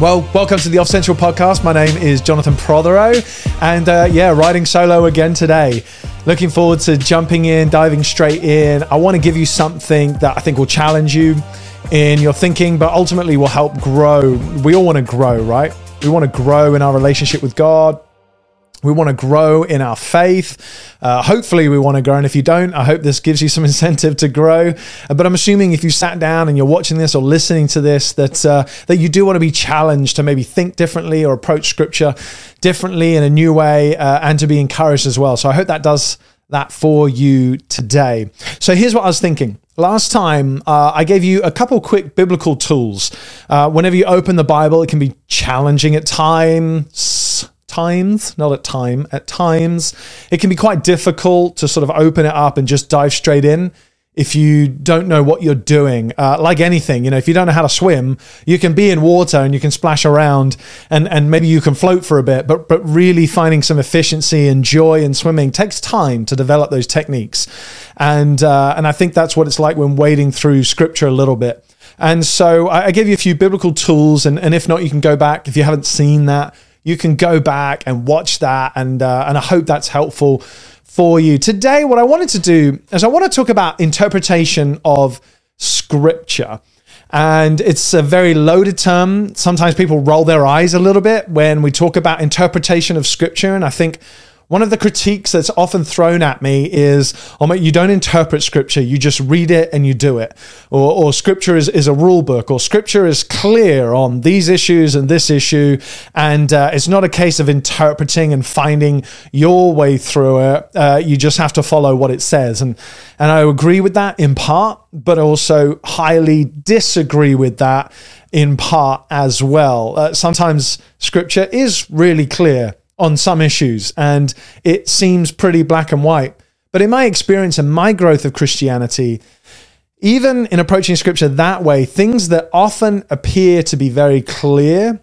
Well, welcome to the Off Central podcast. My name is Jonathan Prothero, and uh, yeah, riding solo again today. Looking forward to jumping in, diving straight in. I want to give you something that I think will challenge you in your thinking, but ultimately will help grow. We all want to grow, right? We want to grow in our relationship with God, we want to grow in our faith. Uh, hopefully, we want to grow. And if you don't, I hope this gives you some incentive to grow. Uh, but I'm assuming if you sat down and you're watching this or listening to this, that uh, that you do want to be challenged to maybe think differently or approach Scripture differently in a new way, uh, and to be encouraged as well. So I hope that does that for you today. So here's what I was thinking. Last time, uh, I gave you a couple quick biblical tools. Uh, whenever you open the Bible, it can be challenging at times times, not at time, at times, it can be quite difficult to sort of open it up and just dive straight in if you don't know what you're doing. Uh, like anything, you know, if you don't know how to swim, you can be in water and you can splash around and, and maybe you can float for a bit, but, but really finding some efficiency and joy in swimming takes time to develop those techniques. And, uh, and I think that's what it's like when wading through scripture a little bit. And so I, I give you a few biblical tools, and, and if not, you can go back if you haven't seen that you can go back and watch that, and uh, and I hope that's helpful for you today. What I wanted to do is I want to talk about interpretation of scripture. And it's a very loaded term. Sometimes people roll their eyes a little bit when we talk about interpretation of scripture. And I think one of the critiques that's often thrown at me is, oh, mate, you don't interpret scripture, you just read it and you do it. Or, or scripture is, is a rule book, or scripture is clear on these issues and this issue. And uh, it's not a case of interpreting and finding your way through it. Uh, you just have to follow what it says. And, and I agree with that in part, but also highly disagree with that in part as well. Uh, sometimes scripture is really clear on some issues, and it seems pretty black and white. But in my experience and my growth of Christianity, even in approaching scripture that way, things that often appear to be very clear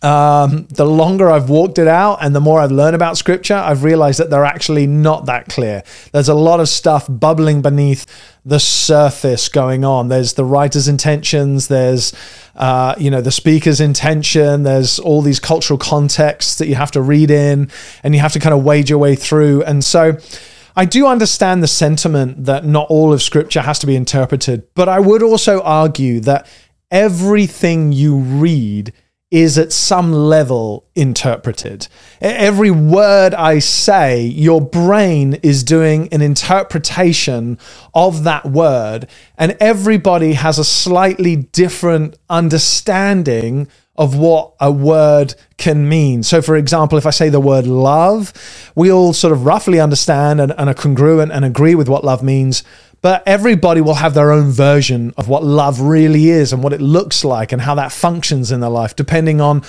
um, the longer I've walked it out and the more I've learned about scripture, I've realized that they're actually not that clear. There's a lot of stuff bubbling beneath the surface going on. There's the writer's intentions, there's uh, you know the speaker's intention, there's all these cultural contexts that you have to read in and you have to kind of wade your way through. And so I do understand the sentiment that not all of scripture has to be interpreted, but I would also argue that everything you read is at some level interpreted. Every word I say, your brain is doing an interpretation of that word, and everybody has a slightly different understanding of what a word can mean. So, for example, if I say the word love, we all sort of roughly understand and, and are congruent and agree with what love means but everybody will have their own version of what love really is and what it looks like and how that functions in their life, depending on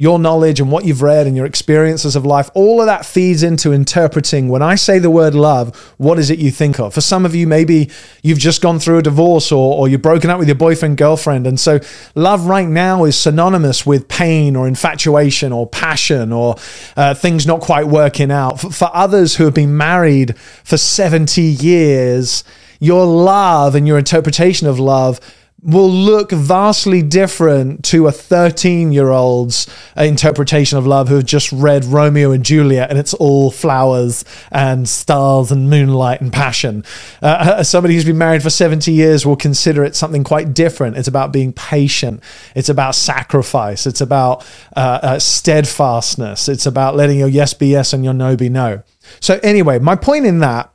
your knowledge and what you've read and your experiences of life, all of that feeds into interpreting. When I say the word love, what is it you think of? For some of you, maybe you've just gone through a divorce or, or you've broken up with your boyfriend, girlfriend. And so love right now is synonymous with pain or infatuation or passion or uh, things not quite working out. For, for others who have been married for 70 years, your love and your interpretation of love will look vastly different to a 13 year old's interpretation of love who have just read Romeo and Juliet and it's all flowers and stars and moonlight and passion. Uh, somebody who's been married for 70 years will consider it something quite different. It's about being patient, it's about sacrifice, it's about uh, uh, steadfastness, it's about letting your yes be yes and your no be no. So, anyway, my point in that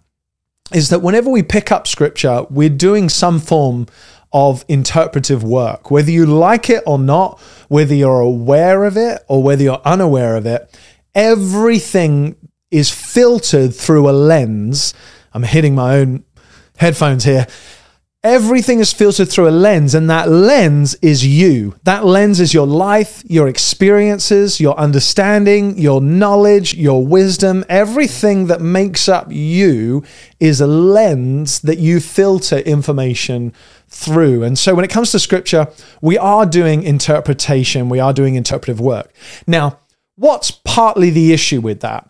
is that whenever we pick up scripture, we're doing some form of interpretive work. Whether you like it or not, whether you're aware of it or whether you're unaware of it, everything is filtered through a lens. I'm hitting my own headphones here Everything is filtered through a lens, and that lens is you. That lens is your life, your experiences, your understanding, your knowledge, your wisdom. Everything that makes up you is a lens that you filter information through. And so when it comes to scripture, we are doing interpretation, we are doing interpretive work. Now, what's partly the issue with that?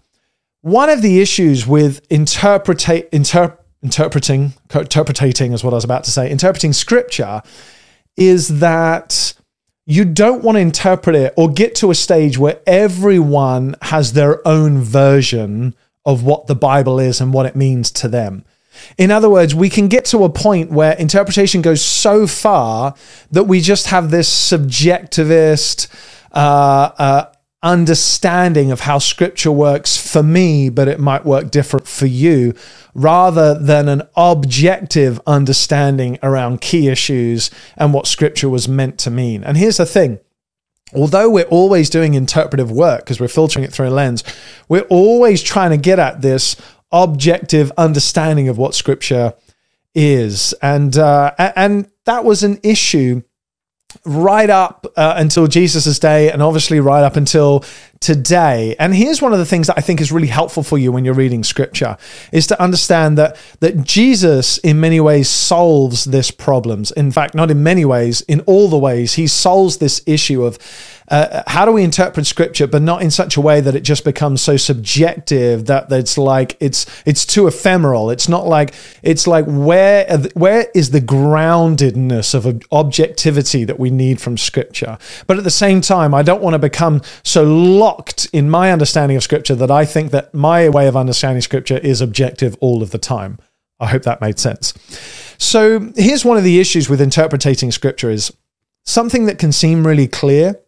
One of the issues with interpretate interpret interpreting, interpreting is what I was about to say, interpreting scripture is that you don't want to interpret it or get to a stage where everyone has their own version of what the Bible is and what it means to them. In other words, we can get to a point where interpretation goes so far that we just have this subjectivist uh, uh, understanding of how scripture works for me, but it might work different for you, rather than an objective understanding around key issues and what scripture was meant to mean. And here's the thing although we're always doing interpretive work because we're filtering it through a lens, we're always trying to get at this objective understanding of what scripture is. And, uh, and that was an issue right up uh, until Jesus' day and obviously right up until today. And here's one of the things that I think is really helpful for you when you're reading scripture is to understand that that Jesus in many ways solves this problems. In fact, not in many ways, in all the ways he solves this issue of uh, how do we interpret scripture, but not in such a way that it just becomes so subjective that it's like it's it's too ephemeral. It's not like it's like where where is the groundedness of objectivity that we need from scripture? But at the same time, I don't want to become so locked in my understanding of scripture that I think that my way of understanding scripture is objective all of the time. I hope that made sense. So here's one of the issues with interpreting scripture is something that can seem really clear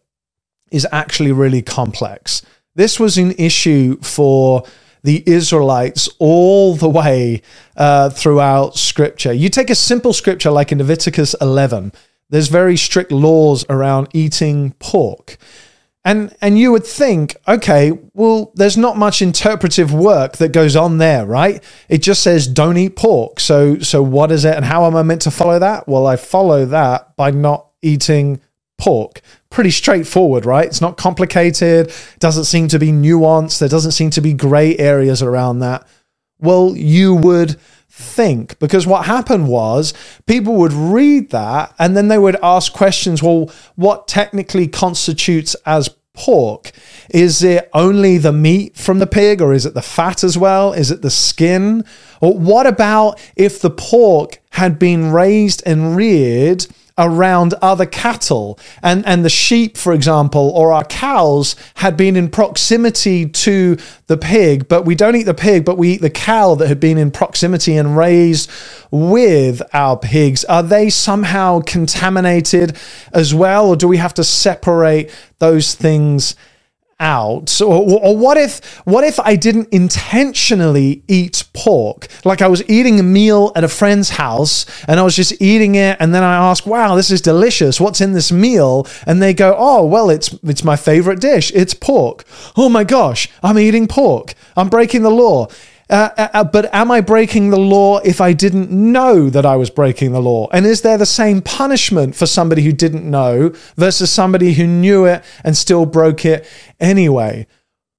is actually really complex. This was an issue for the Israelites all the way uh, throughout Scripture. You take a simple scripture like in Leviticus 11, there's very strict laws around eating pork. And, and you would think, okay, well, there's not much interpretive work that goes on there, right? It just says don't eat pork. So, so what is it, and how am I meant to follow that? Well, I follow that by not eating pork. Pretty straightforward, right? It's not complicated, doesn't seem to be nuanced, there doesn't seem to be gray areas around that. Well, you would think because what happened was people would read that and then they would ask questions well what technically constitutes as pork is it only the meat from the pig or is it the fat as well is it the skin or what about if the pork had been raised and reared around other cattle. And, and the sheep, for example, or our cows had been in proximity to the pig, but we don't eat the pig, but we eat the cow that had been in proximity and raised with our pigs. Are they somehow contaminated as well, or do we have to separate those things out. Or, or, what if what if i didn't intentionally eat pork? Like i was eating a meal at a friend's house and i was just eating it and then i ask wow this is delicious. What's in this meal? And they go oh well it's it's my favorite dish. It's pork. Oh my gosh i'm eating pork. I'm breaking the law uh, uh, uh, but am I breaking the law if I didn't know that I was breaking the law? And is there the same punishment for somebody who didn't know versus somebody who knew it and still broke it anyway?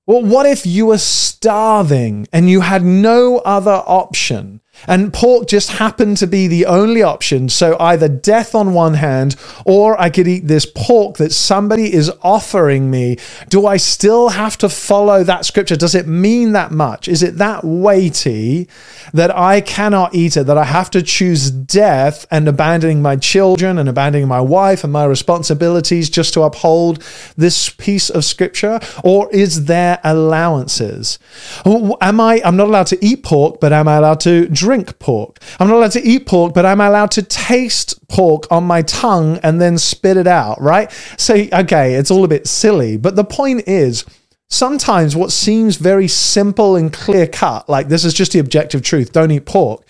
Well, what if you were starving and you had no other option? And pork just happened to be the only option. So either death on one hand, or I could eat this pork that somebody is offering me. Do I still have to follow that scripture? Does it mean that much? Is it that weighty that I cannot eat it, that I have to choose death and abandoning my children and abandoning my wife and my responsibilities just to uphold this piece of scripture? Or is there allowances? Am I, I'm not allowed to eat pork, but am I allowed to drink? Drink pork. I'm not allowed to eat pork, but I'm allowed to taste pork on my tongue and then spit it out, right? So, okay, it's all a bit silly. But the point is, sometimes what seems very simple and clear cut, like this is just the objective truth, don't eat pork,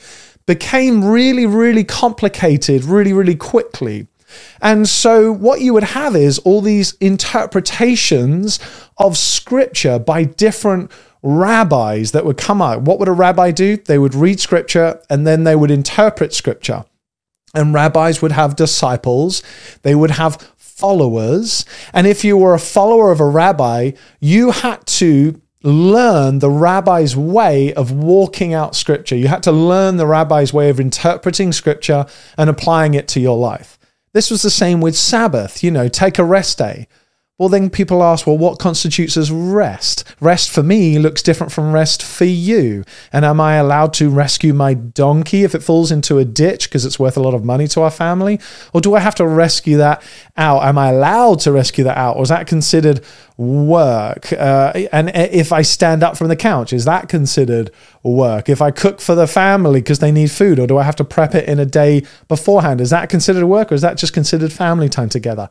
became really, really complicated really, really quickly. And so, what you would have is all these interpretations of scripture by different rabbis that would come out. What would a rabbi do? They would read scripture and then they would interpret scripture. And rabbis would have disciples, they would have followers. And if you were a follower of a rabbi, you had to learn the rabbi's way of walking out scripture. You had to learn the rabbi's way of interpreting scripture and applying it to your life. This was the same with Sabbath, you know, take a rest day. Well, then people ask, well, what constitutes as rest? Rest for me looks different from rest for you. And am I allowed to rescue my donkey if it falls into a ditch because it's worth a lot of money to our family? Or do I have to rescue that out? Am I allowed to rescue that out? Or is that considered work? Uh, and if I stand up from the couch, is that considered work? If I cook for the family because they need food, or do I have to prep it in a day beforehand? Is that considered work or is that just considered family time together?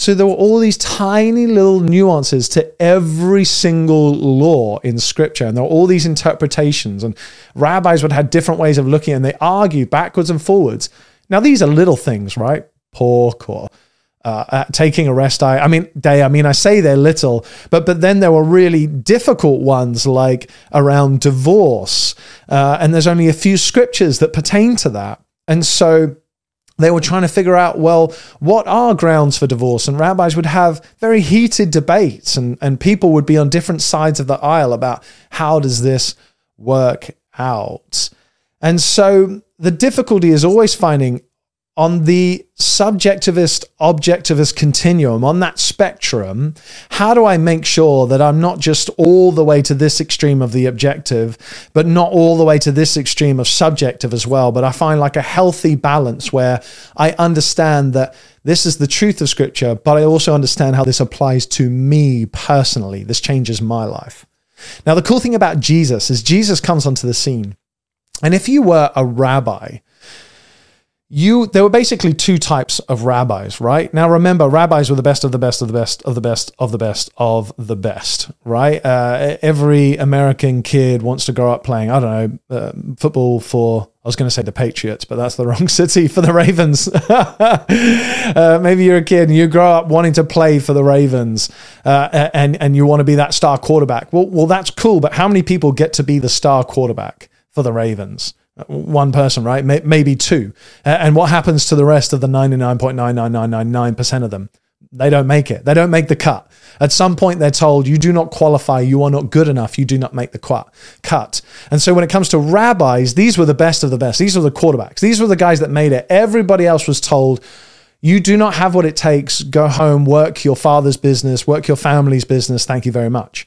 So there were all these tiny little nuances to every single law in scripture. And there were all these interpretations. And rabbis would have different ways of looking and they argue backwards and forwards. Now, these are little things, right? Pork or uh, uh, taking a rest day. I mean, day. I mean, I say they're little, but but then there were really difficult ones like around divorce, uh, and there's only a few scriptures that pertain to that, and so they were trying to figure out, well, what are grounds for divorce? And rabbis would have very heated debates, and, and people would be on different sides of the aisle about how does this work out. And so the difficulty is always finding on the subjectivist objectivist continuum, on that spectrum, how do I make sure that I'm not just all the way to this extreme of the objective, but not all the way to this extreme of subjective as well? But I find like a healthy balance where I understand that this is the truth of scripture, but I also understand how this applies to me personally. This changes my life. Now, the cool thing about Jesus is Jesus comes onto the scene. And if you were a rabbi, you there were basically two types of rabbis right? Now remember rabbis were the best of the best of the best of the best of the best of the best right? Uh, every american kid wants to grow up playing i don't know uh, football for i was going to say the patriots but that's the wrong city for the ravens. Uh, maybe you're a kid and you grow up wanting to play for the ravens uh, and and you want to be that star quarterback. Well well that's cool but how many people get to be the star quarterback for the ravens Uh, one person, right? Maybe two. And what happens to the rest of the 99.99999% of them? They don't make it. They don't make the cut. At some point, they're told, you do not qualify. You are not good enough. You do not make the cut. And so when it comes to rabbis, these were the best of the best. These were the quarterbacks. These were the guys that made it. Everybody else was told, you do not have what it takes. Go home, work your father's business, work your family's business. Thank you very much.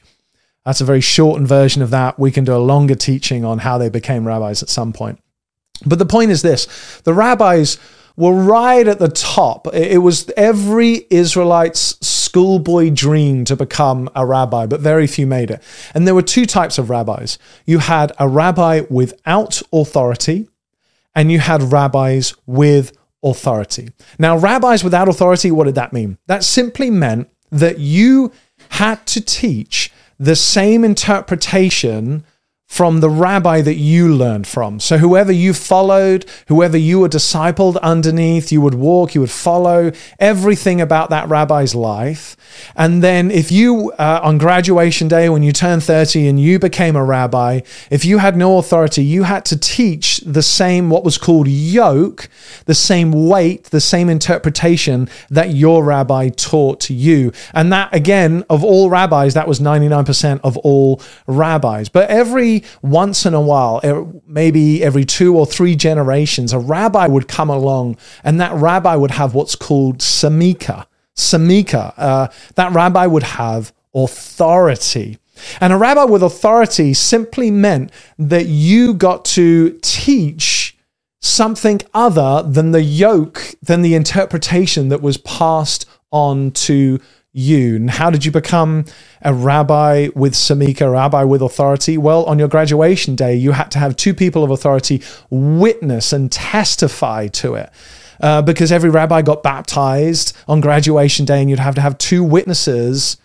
That's a very shortened version of that. We can do a longer teaching on how they became rabbis at some point. But the point is this the rabbis were right at the top. It was every Israelite's schoolboy dream to become a rabbi, but very few made it. And there were two types of rabbis you had a rabbi without authority, and you had rabbis with authority. Now, rabbis without authority, what did that mean? That simply meant that you had to teach the same interpretation from the rabbi that you learned from. So, whoever you followed, whoever you were discipled underneath, you would walk, you would follow everything about that rabbi's life. And then, if you, uh, on graduation day, when you turned 30 and you became a rabbi, if you had no authority, you had to teach the same, what was called yoke, the same weight, the same interpretation that your rabbi taught to you. And that, again, of all rabbis, that was 99% of all rabbis. But every once in a while, maybe every two or three generations, a rabbi would come along and that rabbi would have what's called samika. Samika. Uh, that rabbi would have authority. And a rabbi with authority simply meant that you got to teach something other than the yoke, than the interpretation that was passed on to you? And how did you become a rabbi with Samika, a rabbi with authority? Well, on your graduation day, you had to have two people of authority witness and testify to it. Uh, because every rabbi got baptized on graduation day, and you'd have to have two witnesses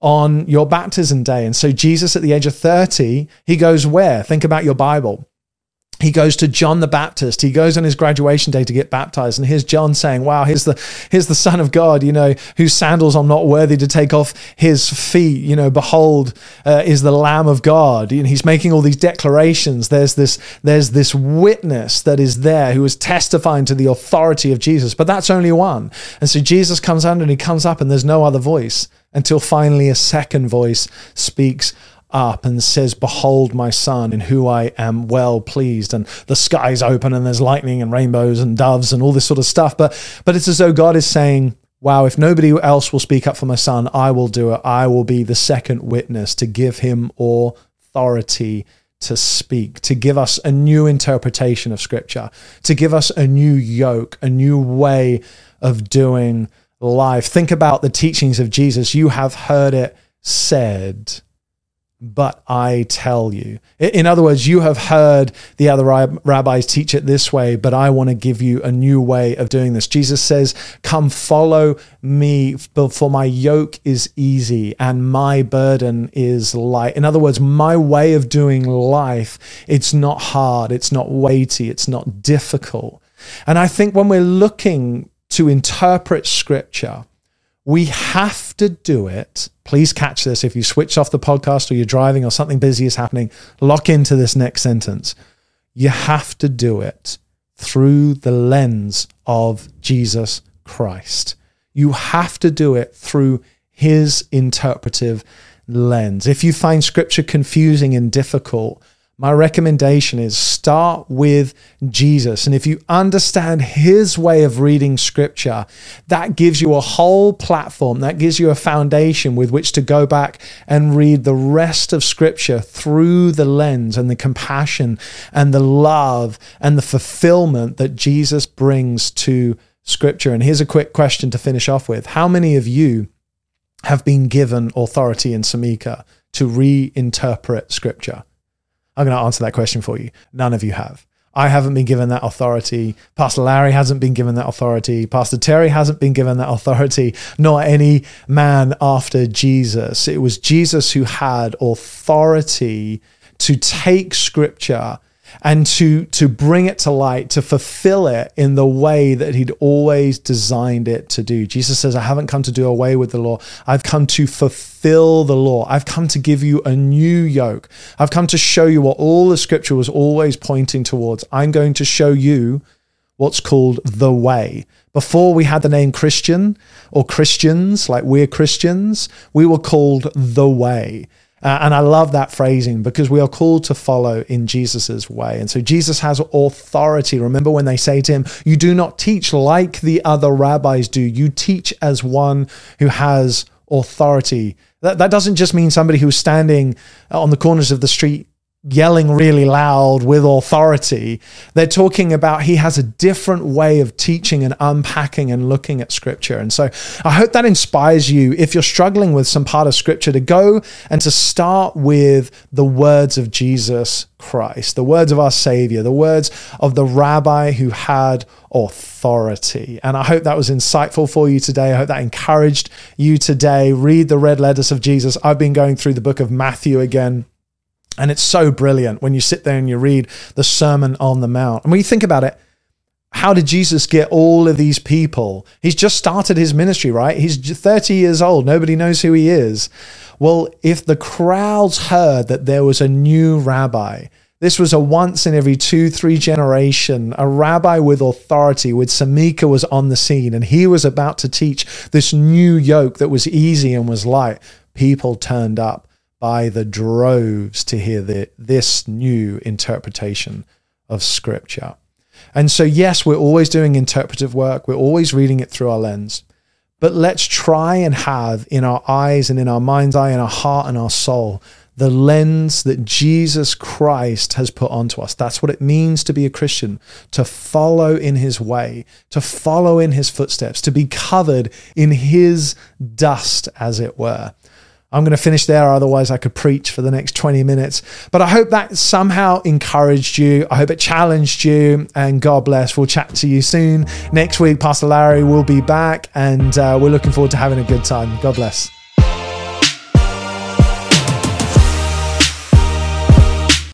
on your baptism day. And so, Jesus, at the age of 30, he goes where? Think about your Bible he goes to John the Baptist. He goes on his graduation day to get baptized. And here's John saying, Wow, here's the here's the Son of God, you know, whose sandals I'm not worthy to take off his feet. You know, behold, uh, is the Lamb of God. And he's making all these declarations. There's this, there's this witness that is there who is testifying to the authority of Jesus. But that's only one. And so Jesus comes under and he comes up, and there's no other voice until finally a second voice speaks up and says, Behold my son, in who I am well pleased. And the sky's open and there's lightning and rainbows and doves and all this sort of stuff. But but it's as though God is saying, wow, if nobody else will speak up for my son, I will do it. I will be the second witness to give him authority to speak, to give us a new interpretation of scripture, to give us a new yoke, a new way of doing life. Think about the teachings of Jesus. You have heard it said but I tell you. In other words, you have heard the other rabbis teach it this way, but I want to give you a new way of doing this. Jesus says, Come follow me, for my yoke is easy and my burden is light. In other words, my way of doing life, it's not hard, it's not weighty, it's not difficult. And I think when we're looking to interpret scripture, we have to do it. Please catch this. If you switch off the podcast or you're driving or something busy is happening, lock into this next sentence. You have to do it through the lens of Jesus Christ. You have to do it through his interpretive lens. If you find scripture confusing and difficult, my recommendation is start with Jesus. And if you understand his way of reading scripture, that gives you a whole platform, that gives you a foundation with which to go back and read the rest of scripture through the lens and the compassion and the love and the fulfillment that Jesus brings to scripture. And here's a quick question to finish off with How many of you have been given authority in Samika to reinterpret scripture? I'm going to answer that question for you. None of you have. I haven't been given that authority. Pastor Larry hasn't been given that authority. Pastor Terry hasn't been given that authority, nor any man after Jesus. It was Jesus who had authority to take scripture and to to bring it to light to fulfill it in the way that he'd always designed it to do. Jesus says i haven't come to do away with the law. I've come to fulfill the law. I've come to give you a new yoke. I've come to show you what all the scripture was always pointing towards. I'm going to show you what's called the way. Before we had the name Christian or Christians, like we're Christians, we were called the way. Uh, and I love that phrasing because we are called to follow in Jesus's way. And so Jesus has authority. Remember when they say to him, You do not teach like the other rabbis do, you teach as one who has authority. That, that doesn't just mean somebody who's standing on the corners of the street yelling really loud with authority. They're talking about he has a different way of teaching and unpacking and looking at scripture. And so I hope that inspires you if you're struggling with some part of scripture to go and to start with the words of Jesus Christ, the words of our Savior, the words of the rabbi who had authority. And I hope that was insightful for you today. I hope that encouraged you today. Read the red letters of Jesus. I've been going through the book of Matthew again and it's so brilliant when you sit there and you read the Sermon on the Mount. And when you think about it, how did Jesus get all of these people? He's just started his ministry, right? He's 30 years old. Nobody knows who he is. Well, if the crowds heard that there was a new rabbi, this was a once in every two, three generation, a rabbi with authority, with Samika was on the scene, and he was about to teach this new yoke that was easy and was light. People turned up by the droves to hear the, this new interpretation of Scripture. And so, yes, we're always doing interpretive work, we're always reading it through our lens. But let's try and have in our eyes and in our mind's eye and our heart and our soul the lens that Jesus Christ has put onto us. That's what it means to be a Christian, to follow in his way, to follow in his footsteps, to be covered in his dust, as it were. I'm going to finish there, otherwise, I could preach for the next 20 minutes. But I hope that somehow encouraged you. I hope it challenged you. And God bless. We'll chat to you soon. Next week, Pastor Larry will be back, and uh, we're looking forward to having a good time. God bless.